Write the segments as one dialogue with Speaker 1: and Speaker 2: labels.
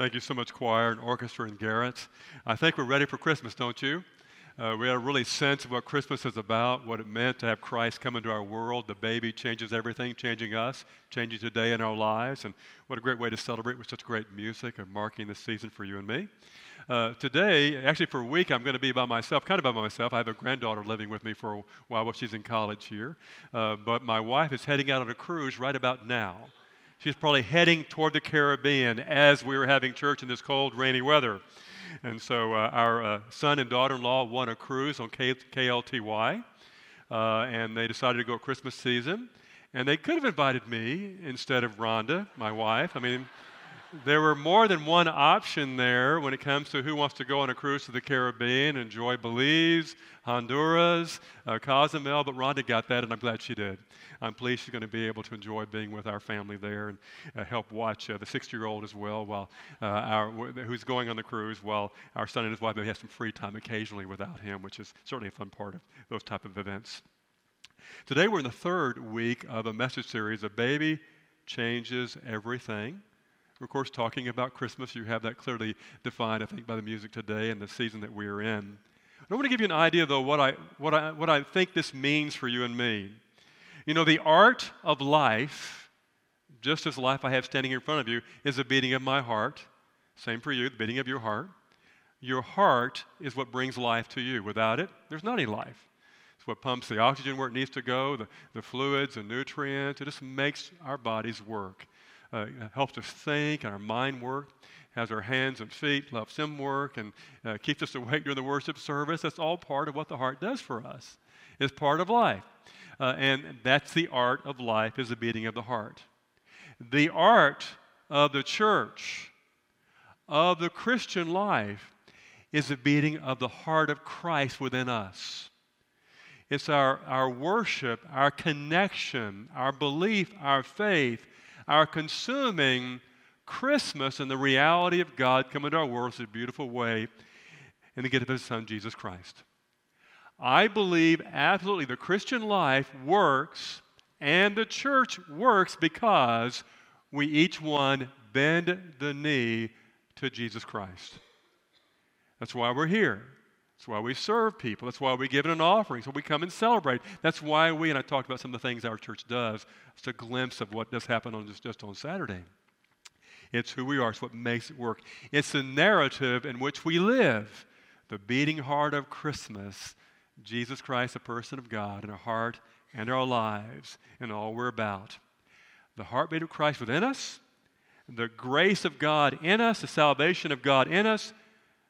Speaker 1: Thank you so much, choir and orchestra and Garrett. I think we're ready for Christmas, don't you? Uh, we had a really sense of what Christmas is about, what it meant to have Christ come into our world. The baby changes everything, changing us, changing today in our lives. And what a great way to celebrate with such great music and marking this season for you and me. Uh, today, actually for a week, I'm going to be by myself, kind of by myself. I have a granddaughter living with me for a while while she's in college here. Uh, but my wife is heading out on a cruise right about now. She's probably heading toward the Caribbean as we were having church in this cold, rainy weather. And so uh, our uh, son and daughter in law won a cruise on K- KLTY, uh, and they decided to go Christmas season. And they could have invited me instead of Rhonda, my wife. I mean, there were more than one option there when it comes to who wants to go on a cruise to the Caribbean, enjoy Belize, Honduras, uh, Cozumel, but Rhonda got that, and I'm glad she did. I'm pleased she's going to be able to enjoy being with our family there and uh, help watch uh, the 60 year old as well, while uh, our, who's going on the cruise, while our son and his wife may have some free time occasionally without him, which is certainly a fun part of those type of events. Today we're in the third week of a message series, A Baby Changes Everything. We're, of course, talking about Christmas. You have that clearly defined, I think, by the music today and the season that we are in. I want to give you an idea, though, what I, what I, what I think this means for you and me. You know, the art of life, just as life I have standing in front of you, is the beating of my heart. Same for you, the beating of your heart. Your heart is what brings life to you. Without it, there's not any life. It's what pumps the oxygen where it needs to go, the, the fluids, the nutrients. It just makes our bodies work uh, helps us think and our mind work, has our hands and feet, loves Him work, and uh, keeps us awake during the worship service. That's all part of what the heart does for us. It's part of life. Uh, and that's the art of life is the beating of the heart. The art of the church, of the Christian life, is the beating of the heart of Christ within us. It's our, our worship, our connection, our belief, our faith our consuming Christmas and the reality of God coming to our world in a beautiful way in the gift of His Son, Jesus Christ. I believe absolutely the Christian life works and the church works because we each one bend the knee to Jesus Christ. That's why we're here. That's why we serve people. That's why we give an offering. So we come and celebrate. That's why we, and I talked about some of the things our church does. It's a glimpse of what does happen on just, just on Saturday. It's who we are. It's what makes it work. It's the narrative in which we live. The beating heart of Christmas. Jesus Christ, the person of God, in our heart and our lives and all we're about. The heartbeat of Christ within us, the grace of God in us, the salvation of God in us,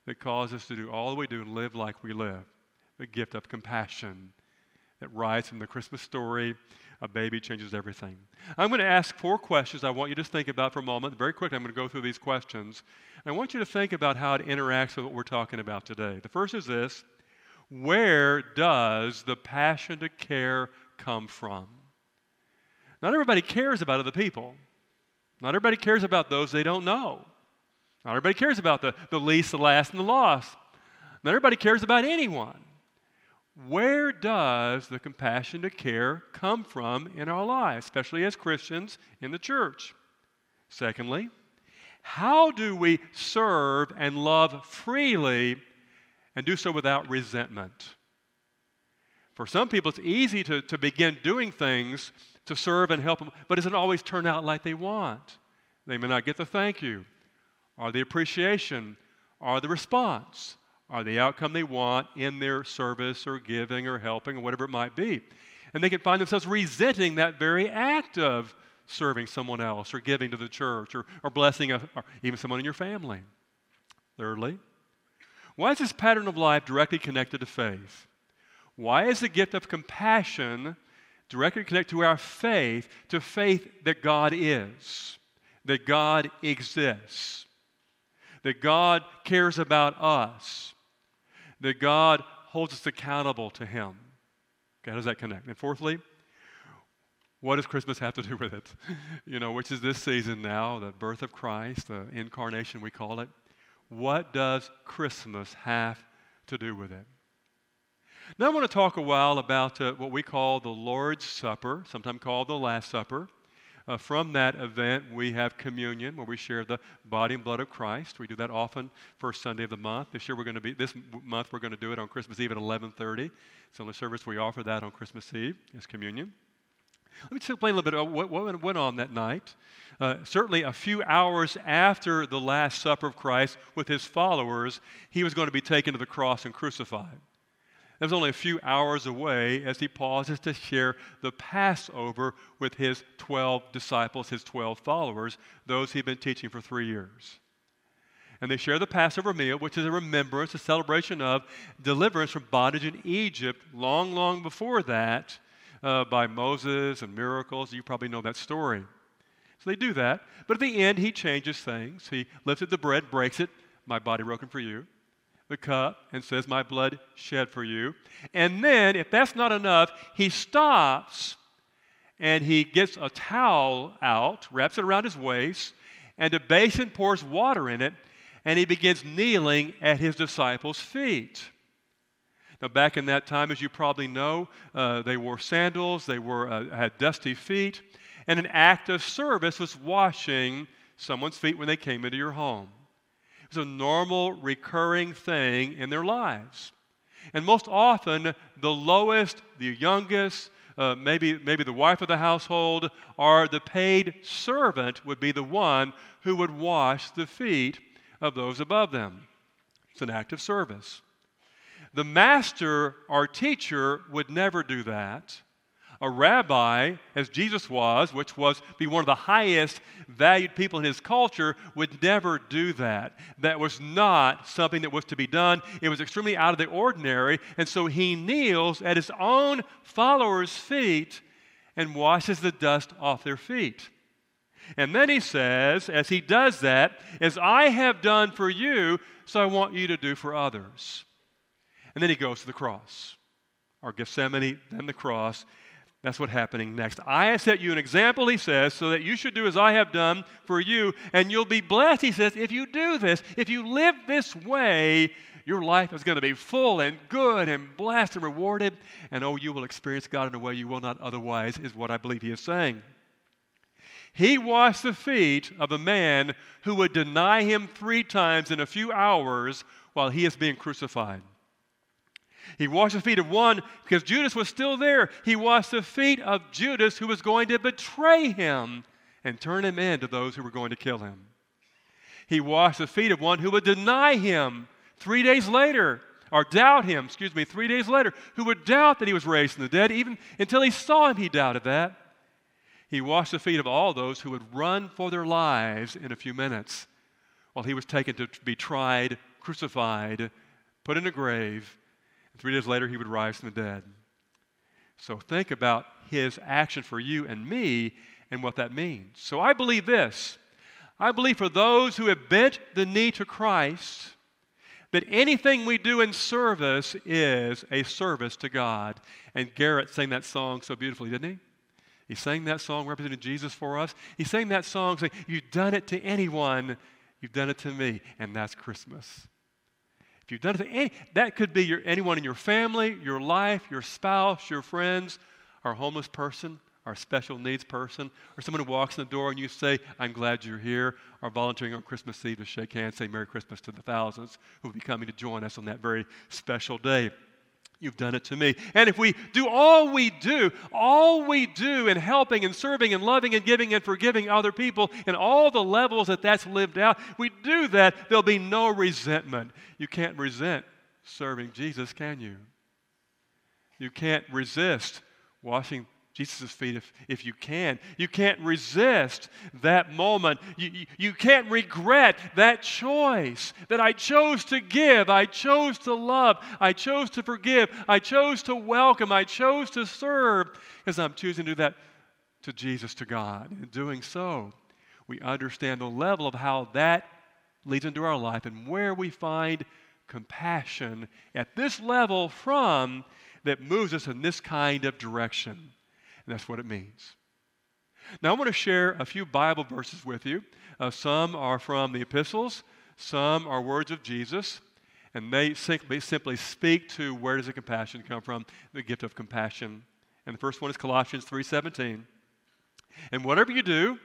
Speaker 1: that cause us to do all we do and live like we live. The gift of compassion that rides from the Christmas story. A baby changes everything. I'm going to ask four questions I want you to think about for a moment. Very quickly, I'm going to go through these questions. I want you to think about how it interacts with what we're talking about today. The first is this Where does the passion to care come from? Not everybody cares about other people. Not everybody cares about those they don't know. Not everybody cares about the, the least, the last, and the lost. Not everybody cares about anyone. Where does the compassion to care come from in our lives, especially as Christians in the church? Secondly, how do we serve and love freely and do so without resentment? For some people, it's easy to, to begin doing things to serve and help them, but it doesn't always turn out like they want. They may not get the thank you are the appreciation, are the response, are the outcome they want in their service or giving or helping or whatever it might be. And they can find themselves resenting that very act of serving someone else or giving to the church or, or blessing a, or even someone in your family. Thirdly, why is this pattern of life directly connected to faith? Why is the gift of compassion directly connected to our faith, to faith that God is, that God exists? That God cares about us, that God holds us accountable to Him. Okay, how does that connect? And fourthly, what does Christmas have to do with it? you know, which is this season now, the birth of Christ, the incarnation, we call it. What does Christmas have to do with it? Now, I want to talk a while about uh, what we call the Lord's Supper, sometimes called the Last Supper. Uh, from that event, we have communion where we share the body and blood of Christ. We do that often first Sunday of the month. This year we're going to be this month we're going to do it on Christmas Eve at 11:30. So in the service we offer that on Christmas Eve as communion. Let me explain a little bit about what, what went on that night. Uh, certainly, a few hours after the Last Supper of Christ with his followers, he was going to be taken to the cross and crucified. That was only a few hours away as he pauses to share the Passover with his 12 disciples, his 12 followers, those he'd been teaching for three years. And they share the Passover meal, which is a remembrance, a celebration of deliverance from bondage in Egypt long, long before that uh, by Moses and miracles. You probably know that story. So they do that. But at the end, he changes things. He lifted the bread, breaks it, my body broken for you the cup and says, My blood shed for you. And then, if that's not enough, he stops and he gets a towel out, wraps it around his waist, and a basin pours water in it, and he begins kneeling at his disciples' feet. Now, back in that time, as you probably know, uh, they wore sandals, they were, uh, had dusty feet, and an act of service was washing someone's feet when they came into your home was a normal, recurring thing in their lives. And most often, the lowest, the youngest, uh, maybe, maybe the wife of the household, or the paid servant would be the one who would wash the feet of those above them. It's an act of service. The master or teacher would never do that a rabbi, as Jesus was, which was be one of the highest valued people in his culture, would never do that. That was not something that was to be done. It was extremely out of the ordinary. And so he kneels at his own followers' feet and washes the dust off their feet. And then he says, as he does that, as I have done for you, so I want you to do for others. And then he goes to the cross, or Gethsemane, then the cross, that's what's happening next. I set you an example, he says, so that you should do as I have done for you, and you'll be blessed, he says, if you do this. If you live this way, your life is going to be full and good and blessed and rewarded, and oh, you will experience God in a way you will not otherwise, is what I believe he is saying. He washed the feet of a man who would deny him three times in a few hours while he is being crucified. He washed the feet of one because Judas was still there. He washed the feet of Judas who was going to betray him and turn him in to those who were going to kill him. He washed the feet of one who would deny him three days later, or doubt him, excuse me, three days later, who would doubt that he was raised from the dead. Even until he saw him, he doubted that. He washed the feet of all those who would run for their lives in a few minutes while he was taken to be tried, crucified, put in a grave, Three days later, he would rise from the dead. So think about his action for you and me and what that means. So I believe this. I believe for those who have bent the knee to Christ, that anything we do in service is a service to God. And Garrett sang that song so beautifully, didn't he? He sang that song representing Jesus for us. He sang that song saying, You've done it to anyone, you've done it to me. And that's Christmas. You've done it, any, that could be your, anyone in your family, your life, your spouse, your friends, our homeless person, our special needs person, or someone who walks in the door and you say, I'm glad you're here, or volunteering on Christmas Eve to shake hands, say Merry Christmas to the thousands who will be coming to join us on that very special day. You've done it to me. And if we do all we do, all we do in helping and serving and loving and giving and forgiving other people in all the levels that that's lived out, we do that, there'll be no resentment. You can't resent serving Jesus, can you? You can't resist washing Jesus' feet if, if you can. You can't resist that moment. You, you, you, can't regret that choice that I chose to give, I chose to love, I chose to forgive, I chose to welcome, I chose to serve, because I'm choosing to do that to Jesus, to God. In doing so, we understand the level of how that leads into our life and where we find compassion at this level from that moves us in this kind of direction. That's what it means. Now, I want to share a few Bible verses with you. Uh, some are from the epistles, some are words of Jesus, and they simply, simply speak to where does the compassion come from, the gift of compassion. And the first one is Colossians 3.17. And whatever you do,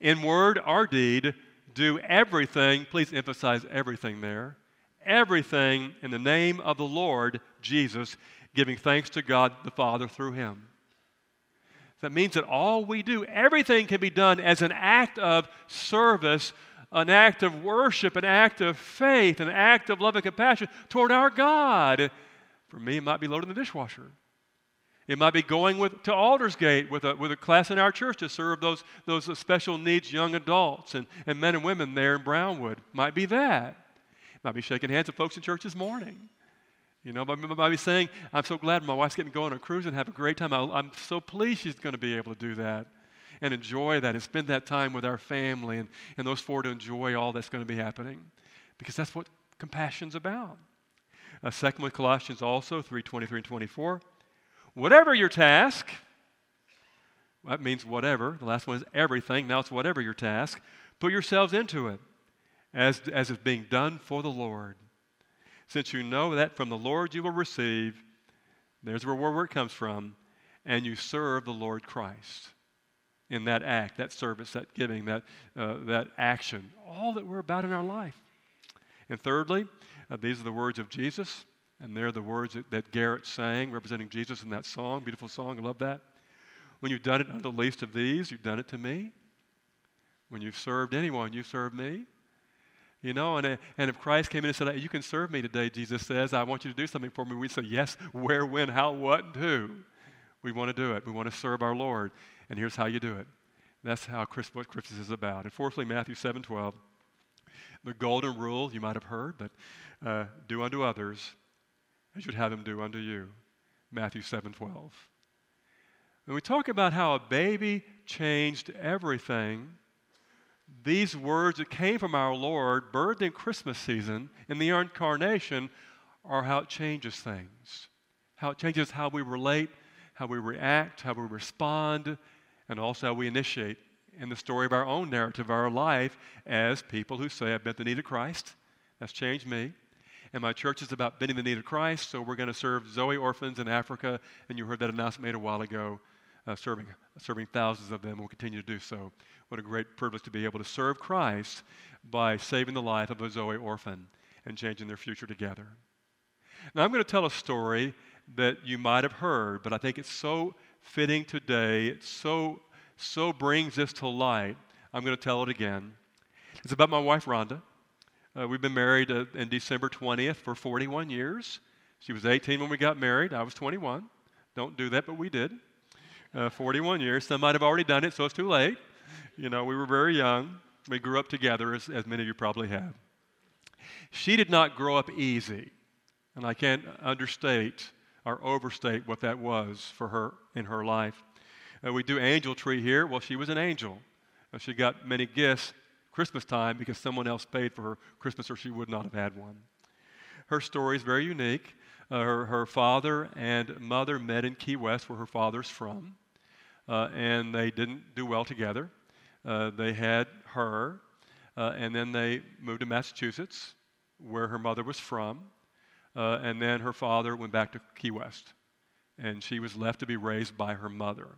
Speaker 1: in word or deed, do everything, please emphasize everything there, everything in the name of the Lord Jesus, giving thanks to God the Father through him. That means that all we do, everything can be done as an act of service, an act of worship, an act of faith, an act of love and compassion toward our God. For me, it might be loading the dishwasher. It might be going with, to Aldersgate with a, with a class in our church to serve those, those special needs young adults and, and men and women there in Brownwood. Might be that. Might be shaking hands with folks in church this morning. You know, but might be saying, I'm so glad my wife's getting to go on a cruise and have a great time. I'm so pleased she's going to be able to do that and enjoy that and spend that time with our family and, and those four to enjoy all that's going to be happening because that's what compassion's about. Uh, second with Colossians also, 3 23 and 24. Whatever your task, that means whatever. The last one is everything. Now it's whatever your task. Put yourselves into it as, as it's being done for the Lord. Since you know that from the Lord you will receive, there's where word comes from, and you serve the Lord Christ in that act, that service, that giving, that, uh, that action, all that we're about in our life. And thirdly, uh, these are the words of Jesus. And they're the words that, that Garrett sang, representing Jesus in that song. Beautiful song. I love that. When you've done it unto the least of these, you've done it to me. When you've served anyone, you've served me. You know, and, and if Christ came in and said, You can serve me today, Jesus says, I want you to do something for me, we'd say, Yes, where, when, how, what, and who. We want to do it. We want to serve our Lord. And here's how you do it. That's how Christ, what Christmas is about. And fourthly, Matthew 7 12. The golden rule, you might have heard, but uh, do unto others as you'd have them do unto you. Matthew 7 12. When we talk about how a baby changed everything, these words that came from our Lord, birthed in Christmas season, in the incarnation, are how it changes things. How it changes how we relate, how we react, how we respond, and also how we initiate in the story of our own narrative our life as people who say, I've met the need of Christ. That's changed me and my church is about bending the knee to Christ. So we're going to serve Zoe orphans in Africa, and you heard that announcement made a while ago, uh, serving serving thousands of them. We'll continue to do so. What a great privilege to be able to serve Christ by saving the life of a Zoe orphan and changing their future together. Now I'm going to tell a story that you might have heard, but I think it's so fitting today. It so so brings this to light. I'm going to tell it again. It's about my wife Rhonda. Uh, we've been married uh, in December 20th for 41 years. She was 18 when we got married. I was 21. Don't do that, but we did. Uh, 41 years. Some might have already done it, so it's too late. You know, we were very young. We grew up together, as, as many of you probably have. She did not grow up easy, and I can't understate or overstate what that was for her in her life. Uh, we do angel tree here. Well, she was an angel. Uh, she got many gifts Christmas time because someone else paid for her Christmas or she would not have had one. Her story is very unique. Uh, her, her, father and mother met in Key West, where her father's from, and they didn't do well together. Uh, they had her, uh, and then they moved to Massachusetts, where her mother was from, uh, and then her father went back to Key West, and she was left to be raised by her mother.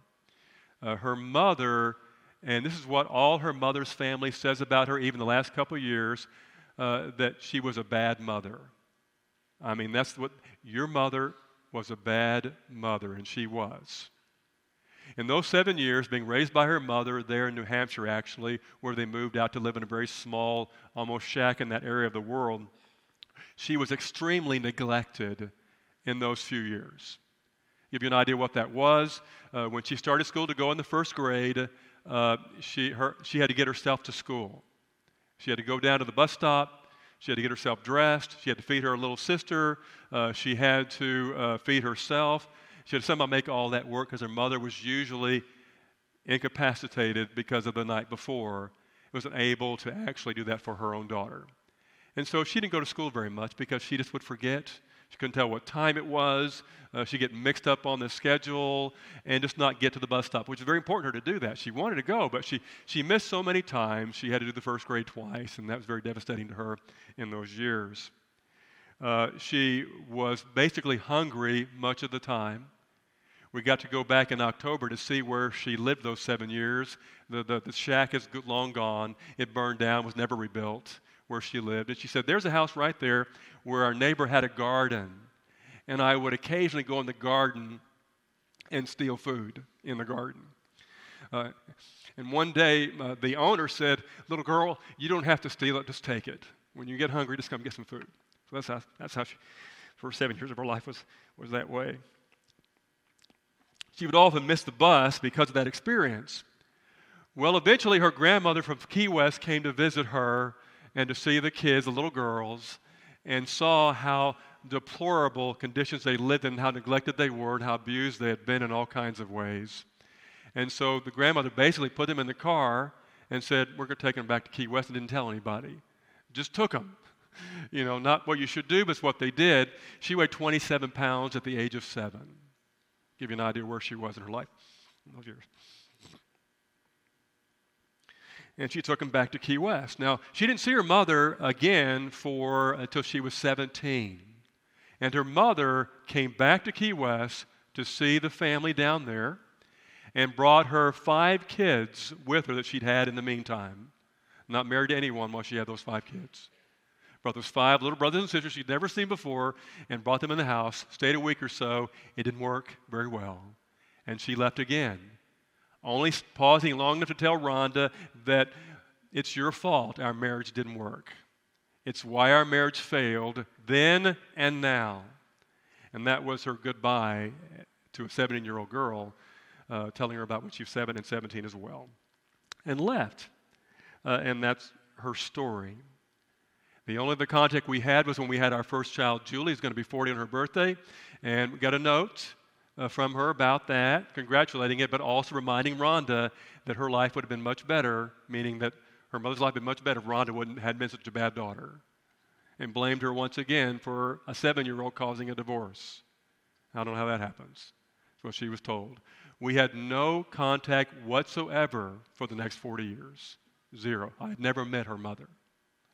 Speaker 1: Uh, her mother and this is what all her mother's family says about her, even the last couple years, uh, that she was a bad mother. I mean, that's what your mother was a bad mother, and she was. In those seven years, being raised by her mother there in New Hampshire, actually, where they moved out to live in a very small, almost shack in that area of the world, she was extremely neglected in those few years. Give you an idea what that was. Uh, when she started school to go in the first grade, uh, she, her, she had to get herself to school. She had to go down to the bus stop. She had to get herself dressed. She had to feed her little sister. Uh, she had to uh, feed herself. She had to somehow make all that work because her mother was usually incapacitated because of the night before. It wasn't able to actually do that for her own daughter. And so she didn't go to school very much because she just would forget. She couldn't tell what time it was. Uh, she'd get mixed up on the schedule and just not get to the bus stop, which is very important for her to do that. She wanted to go, but she, she missed so many times. She had to do the first grade twice, and that was very devastating to her in those years. Uh, she was basically hungry much of the time. We got to go back in October to see where she lived those seven years. The, the, the shack is long gone. It burned down, was never rebuilt where she lived. And she said, There's a house right there where our neighbor had a garden. And I would occasionally go in the garden and steal food in the garden. Uh, and one day, uh, the owner said, Little girl, you don't have to steal it, just take it. When you get hungry, just come get some food. So that's how, that's how she, for seven years of her life, was, was that way. She would often miss the bus because of that experience. Well, eventually, her grandmother from Key West came to visit her and to see the kids, the little girls, and saw how deplorable conditions they lived in, how neglected they were, and how abused they had been in all kinds of ways. And so the grandmother basically put them in the car and said, We're going to take them back to Key West, and didn't tell anybody. Just took them. You know, not what you should do, but it's what they did. She weighed 27 pounds at the age of seven. Give you an idea where she was in her life in those years. And she took him back to Key West. Now, she didn't see her mother again for until she was 17. And her mother came back to Key West to see the family down there and brought her five kids with her that she'd had in the meantime. Not married to anyone while she had those five kids. Brought those five little brothers and sisters she'd never seen before and brought them in the house, stayed a week or so. It didn't work very well. And she left again. Only pausing long enough to tell Rhonda that it's your fault our marriage didn't work. It's why our marriage failed then and now. And that was her goodbye to a 17 year old girl uh, telling her about when she was 7 and 17 as well, and left. Uh, and that's her story. The only other contact we had was when we had our first child, Julie, who's going to be 40 on her birthday, and we got a note uh, from her about that, congratulating it, but also reminding Rhonda that her life would have been much better, meaning that her mother's life would have been much better if Rhonda wouldn't had been such a bad daughter, and blamed her once again for a seven-year-old causing a divorce. I don't know how that happens. That's what she was told. We had no contact whatsoever for the next 40 years. Zero. I had never met her mother.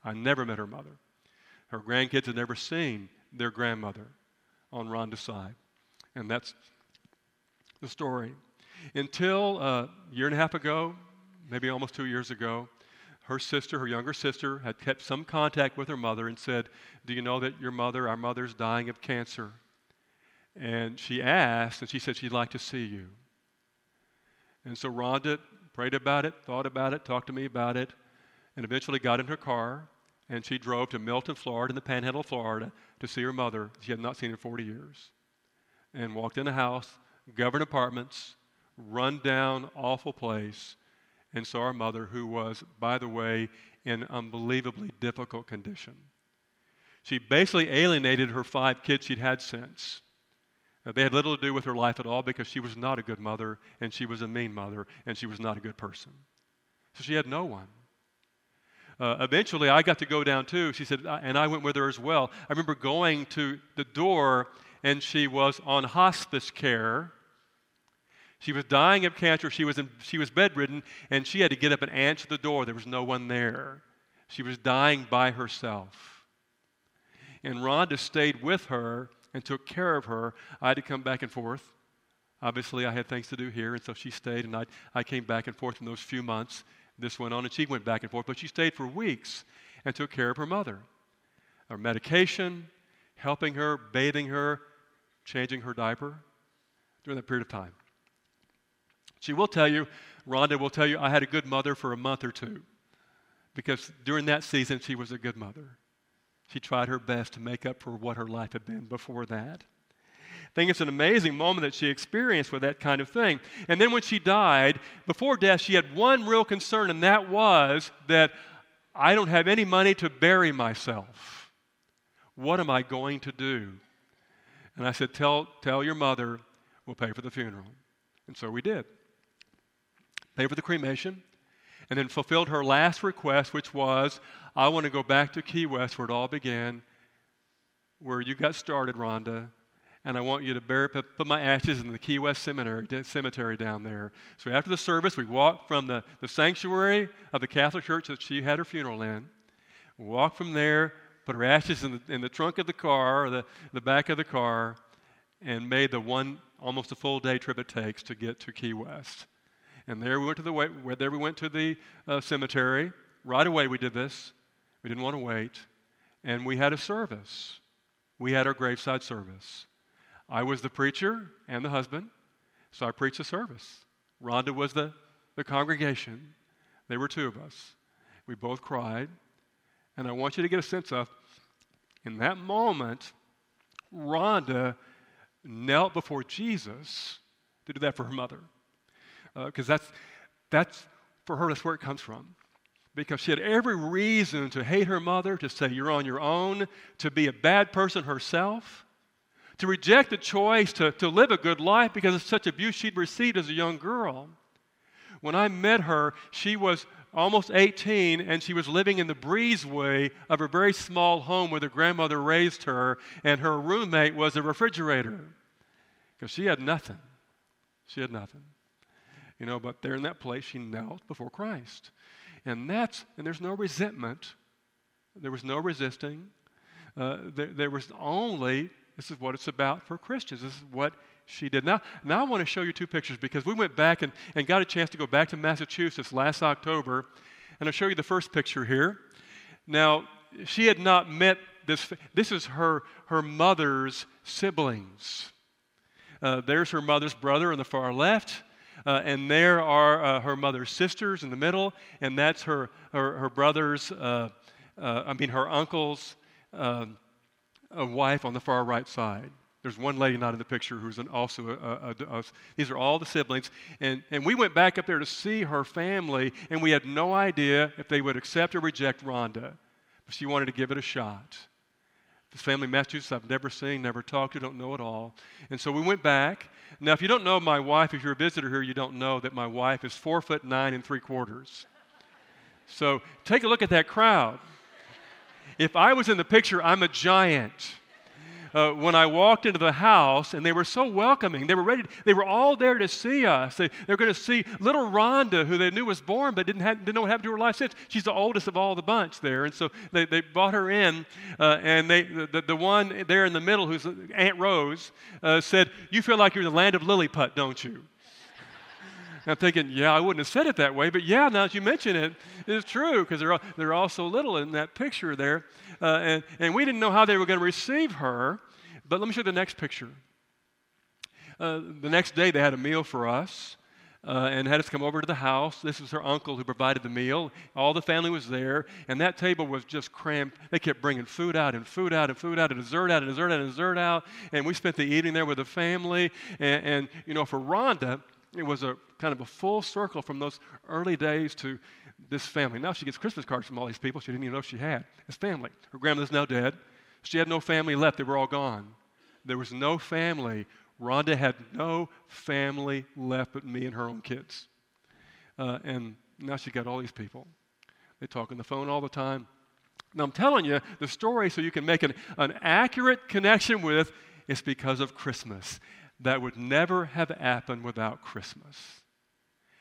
Speaker 1: I never met her mother. Her grandkids had never seen their grandmother on Rhonda's side. And that's the story. Until a year and a half ago, maybe almost two years ago, her sister, her younger sister, had kept some contact with her mother and said, Do you know that your mother, our mother's dying of cancer? And she asked, and she said she'd like to see you. And so Rhonda prayed about it, thought about it, talked to me about it, and eventually got in her car and she drove to Milton, Florida, in the panhandle of Florida, to see her mother. She had not seen in 40 years. And walked in a house, government apartments, run down, awful place, and saw her mother, who was, by the way, in unbelievably difficult condition. She basically alienated her five kids she'd had since. They had little to do with her life at all because she was not a good mother, and she was a mean mother, and she was not a good person. So she had no one. Uh, eventually, I got to go down too. She said, and I went with her as well. I remember going to the door, and she was on hospice care. She was dying of cancer. She was, in, she was bedridden, and she had to get up and answer the door. There was no one there. She was dying by herself. And Rhonda stayed with her and took care of her. I had to come back and forth. Obviously, I had things to do here, and so she stayed, and I, I came back and forth in those few months. This went on, and she went back and forth, but she stayed for weeks and took care of her mother. Her medication, helping her, bathing her, changing her diaper during that period of time. She will tell you, Rhonda will tell you, I had a good mother for a month or two because during that season she was a good mother. She tried her best to make up for what her life had been before that. I think it's an amazing moment that she experienced with that kind of thing. And then when she died, before death, she had one real concern, and that was that I don't have any money to bury myself. What am I going to do? And I said, Tell, tell your mother we'll pay for the funeral. And so we did. Pay for the cremation, and then fulfilled her last request, which was I want to go back to Key West where it all began, where you got started, Rhonda, and I want you to bury, put my ashes in the Key West Cemetery, cemetery down there. So after the service, we walked from the, the sanctuary of the Catholic Church that she had her funeral in, walked from there, put her ashes in the, in the trunk of the car, or the, the back of the car, and made the one almost a full day trip it takes to get to Key West. And there we went to the where there we went to the uh, cemetery. Right away we did this. We didn't want to wait, and we had a service. We had our graveside service. I was the preacher and the husband, so I preached the service. Rhonda was the, the congregation. There were two of us. We both cried. And I want you to get a sense of, in that moment, Rhonda knelt before Jesus to do that for her mother. Because uh, that's, that's, for her, that's where it comes from. Because she had every reason to hate her mother, to say, You're on your own, to be a bad person herself, to reject the choice to, to live a good life because of such abuse she'd received as a young girl. When I met her, she was almost 18, and she was living in the breezeway of a very small home where her grandmother raised her, and her roommate was a refrigerator because she had nothing. She had nothing. You know, but there in that place, she knelt before Christ. And that's, and there's no resentment, there was no resisting. Uh, there, there was only, this is what it's about for Christians. This is what she did. Now, now I want to show you two pictures because we went back and, and got a chance to go back to Massachusetts last October. And I'll show you the first picture here. Now, she had not met this, this is her, her mother's siblings. Uh, there's her mother's brother on the far left. Uh, and there are uh, her mother's sisters in the middle, and that's her, her, her brother's, uh, uh, I mean, her uncle's um, wife on the far right side. There's one lady not in the picture who's an, also a, a, a, these are all the siblings. And, and we went back up there to see her family, and we had no idea if they would accept or reject Rhonda. But she wanted to give it a shot. This family, Massachusetts, I've never seen, never talked to, don't know at all. And so we went back. Now, if you don't know my wife, if you're a visitor here, you don't know that my wife is four foot nine and three quarters. So take a look at that crowd. If I was in the picture, I'm a giant uh, when I walked into the house, and they were so welcoming. They were ready. They were all there to see us. They, they were going to see little Rhonda, who they knew was born, but didn't, have, didn't know what happened to her life since. She's the oldest of all the bunch there, and so they, they brought her in. Uh, and they, the, the one there in the middle, who's Aunt Rose, uh, said, "You feel like you're in the land of Lilliput, don't you?" I'm thinking, yeah, I wouldn't have said it that way, but yeah, now that you mention it, it's true because they're, all, they're all so little in that picture there. Uh, and, and we didn't know how they were going to receive her. But let me show you the next picture. Uh, the next day, they had a meal for us. Uh, and had us come over to the house. This was her uncle who provided the meal. All the family was there, and that table was just crammed. They kept bringing food out and food out and food out and dessert out and dessert out and dessert out. And we spent the evening there with the family. And, and you know, for Rhonda, it was a kind of a full circle from those early days to this family. Now she gets Christmas cards from all these people she didn't even know she had. It's family. Her grandmother's now dead. She had no family left, they were all gone. There was no family. Rhonda had no family left but me and her own kids. Uh, and now she's got all these people. They talk on the phone all the time. Now, I'm telling you the story so you can make an, an accurate connection with it's because of Christmas. That would never have happened without Christmas.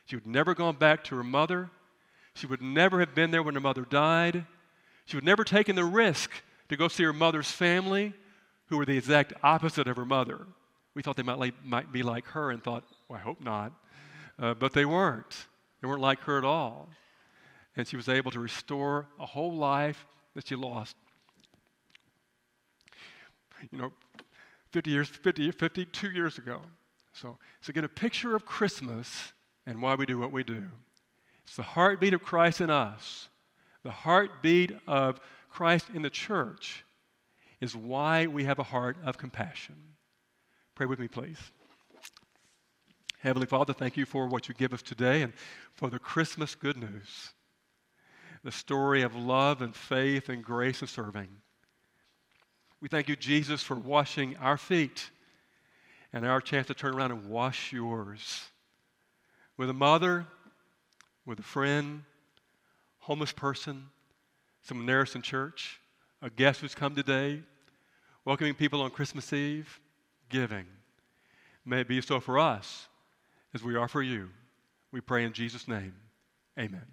Speaker 1: She would never gone back to her mother. She would never have been there when her mother died. She would never taken the risk to go see her mother's family, who were the exact opposite of her mother. We thought they might, like, might be like her and thought, well, I hope not. Uh, but they weren't. They weren't like her at all. And she was able to restore a whole life that she lost. You know, 50 years, 50, 52 years ago. So, so get a picture of Christmas and why we do what we do. It's the heartbeat of Christ in us, the heartbeat of Christ in the church is why we have a heart of compassion. Pray with me, please. Heavenly Father, thank you for what you give us today and for the Christmas good news. The story of love and faith and grace and serving. We thank you, Jesus, for washing our feet and our chance to turn around and wash yours. With a mother, with a friend, homeless person, someone near us in church, a guest who's come today, welcoming people on Christmas Eve, giving. May it be so for us as we are for you. We pray in Jesus' name. Amen.